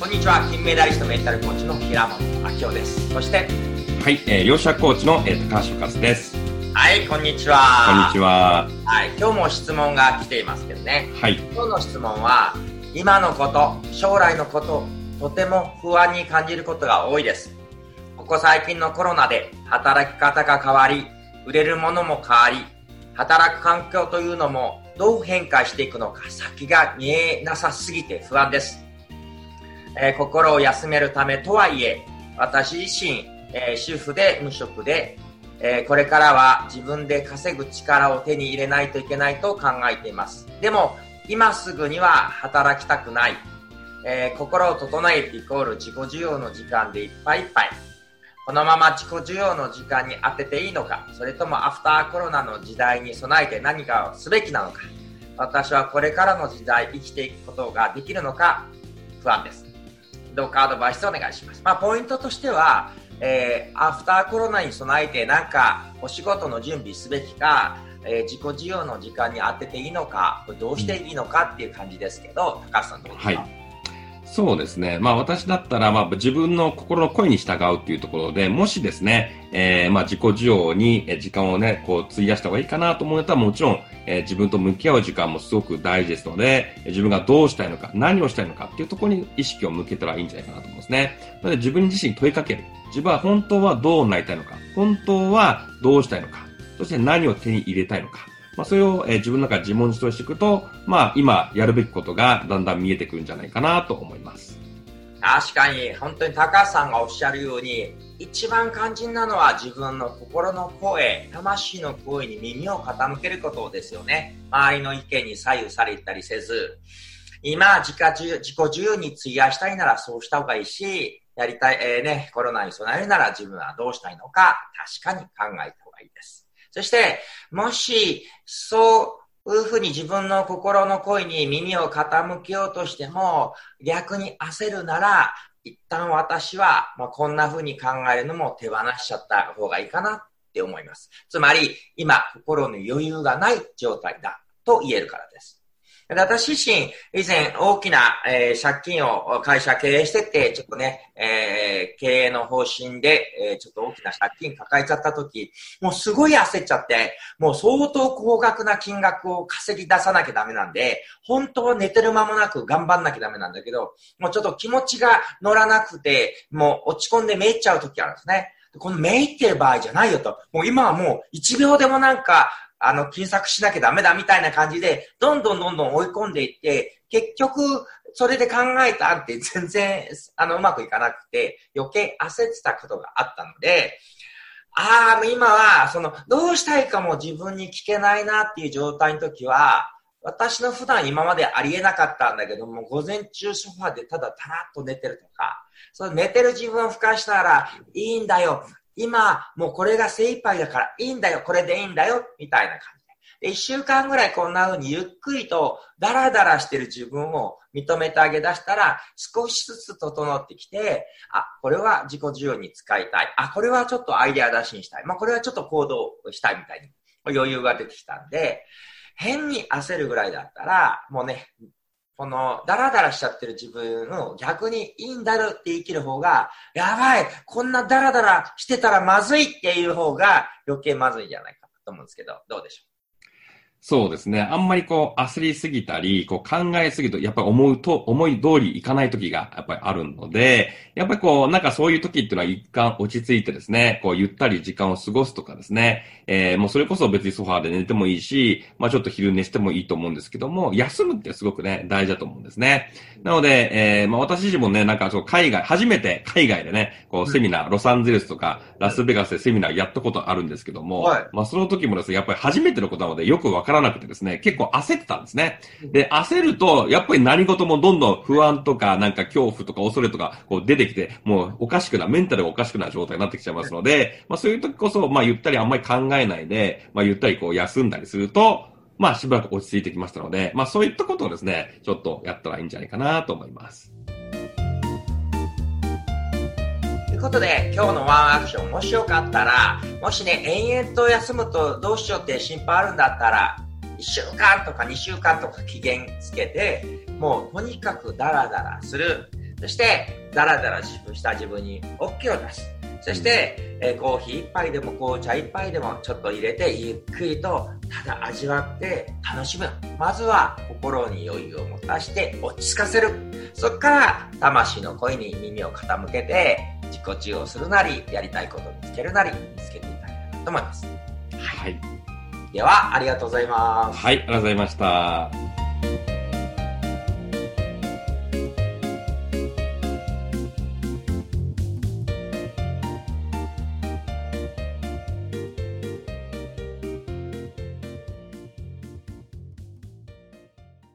こんにちは。金メダリストメンタルコーチの平本明夫です。そしてはい、えー、両者コーチの、えー、高橋和です。はいこんにちは。こんにちは。はい今日も質問が来ていますけどね。はい。今日の質問は今のこと将来のこととても不安に感じることが多いです。ここ最近のコロナで働き方が変わり売れるものも変わり働く環境というのもどう変化していくのか先が見えなさすぎて不安です、えー、心を休めるためとはいえ私自身、えー、主婦で無職で、えー、これからは自分で稼ぐ力を手に入れないといけないと考えています。でも今すぐには働きたくない、え心を整えるイコール自己需要の時間でいっぱいいっぱい。このまま自己需要の時間に当てていいのか、それともアフターコロナの時代に備えて何かをすべきなのか、私はこれからの時代生きていくことができるのか不安です。どうかアドバイスお願いします。まあ、ポイントとしては、えー、アフターコロナに備えてなんかお仕事の準備すべきか、えー、自己需要の時間に当てていいのか、どうしていいのかっていう感じですけど、高橋さんどうですか、はいそうですね。まあ私だったら、まあ自分の心の声に従うっていうところで、もしですね、えー、まあ自己需要に時間をね、こう費やした方がいいかなと思うたらもちろん、えー、自分と向き合う時間もすごく大事ですので、自分がどうしたいのか、何をしたいのかっていうところに意識を向けたらいいんじゃないかなと思うんですね。なので自分自身に問いかける。自分は本当はどうなりたいのか、本当はどうしたいのか、そして何を手に入れたいのか。まあ、それを、えー、自分の中で自問自答していくと、まあ、今やるべきことがだんだん見えてくるんじゃないかなと思います。確かに、本当に高橋さんがおっしゃるように、一番肝心なのは自分の心の声、魂の声に耳を傾けることですよね。周りの意見に左右されたりせず、今自己自己需要に費やしたいならそうした方がいいし、やりたい、えー、ね、コロナに備えるなら自分はどうしたいのか、確かに考えた方がいいです。そして、もし、そういうふうに自分の心の声に耳を傾けようとしても、逆に焦るなら、一旦私は、まあ、こんなふうに考えるのも手放しちゃった方がいいかなって思います。つまり、今、心の余裕がない状態だと言えるからです。私自身、以前大きな、えー、借金を会社経営してて、ちょっとね、えー、経営の方針で、えー、ちょっと大きな借金抱えちゃった時、もうすごい焦っちゃって、もう相当高額な金額を稼ぎ出さなきゃダメなんで、本当は寝てる間もなく頑張んなきゃダメなんだけど、もうちょっと気持ちが乗らなくて、もう落ち込んでめいっちゃう時あるんですね。このめいってる場合じゃないよと。もう今はもう1秒でもなんかあの、金策しなきゃダメだみたいな感じで、どんどんどんどん追い込んでいって、結局、それで考えたって 全然、あの、うまくいかなくて、余計焦ってたことがあったので、ああ、今は、その、どうしたいかも自分に聞けないなっていう状態の時は、私の普段今までありえなかったんだけども、午前中ソファでただたらっと寝てるとか、その寝てる自分を吹かしたらいいんだよ。今、もうこれが精一杯だからいいんだよ、これでいいんだよ、みたいな感じで。で、一週間ぐらいこんな風にゆっくりとダラダラしてる自分を認めてあげ出したら、少しずつ整ってきて、あ、これは自己需要に使いたい。あ、これはちょっとアイデア出しにしたい。まあ、これはちょっと行動したいみたいに余裕が出てきたんで、変に焦るぐらいだったら、もうね、この、ダラダラしちゃってる自分を逆にいいんだるって生きる方が、やばいこんなダラダラしてたらまずいっていう方が余計まずいんじゃないかと思うんですけど、どうでしょう？そうですね。あんまりこう焦りすぎたり、こう考えすぎると、やっぱり思うと、思い通りいかない時がやっぱりあるので、やっぱりこう、なんかそういう時っていうのは一貫落ち着いてですね、こうゆったり時間を過ごすとかですね、えー、もうそれこそ別にソファーで寝てもいいし、まあちょっと昼寝してもいいと思うんですけども、休むってすごくね、大事だと思うんですね。なので、えー、まあ私自身もね、なんかそう海外、初めて海外でね、こうセミナー、ロサンゼルスとかラスベガスでセミナーやったことあるんですけども、はい、まあその時もですね、やっぱり初めてのことなのでよくわかからなくてですね、結構焦ってたんですね。で、焦ると、やっぱり何事もどんどん不安とか、なんか恐怖とか恐れとか、こう出てきて、もうおかしくな、メンタルがおかしくな状態になってきちゃいますので、まあそういう時こそ、まあゆったりあんまり考えないで、まあゆったりこう休んだりすると、まあしばらく落ち着いてきましたので、まあそういったことをですね、ちょっとやったらいいんじゃないかなと思います。いうことで、今日のワンアクション、もしよかったら、もしね、延々と休むとどうしようって心配あるんだったら、1週間とか2週間とか期限つけて、もうとにかくダラダラする。そして、だらだらした自分に OK を出す。そして、えー、コーヒー一杯でも紅茶一杯でもちょっと入れてゆっくりとただ味わって楽しむ。まずは心に余裕を持たして落ち着かせる。そこから魂の声に耳を傾けて自己中をするなり、やりたいことを見つけるなり、見つけていただきたいと思います。はい。では、ありがとうございます。はい、ありがとうございました。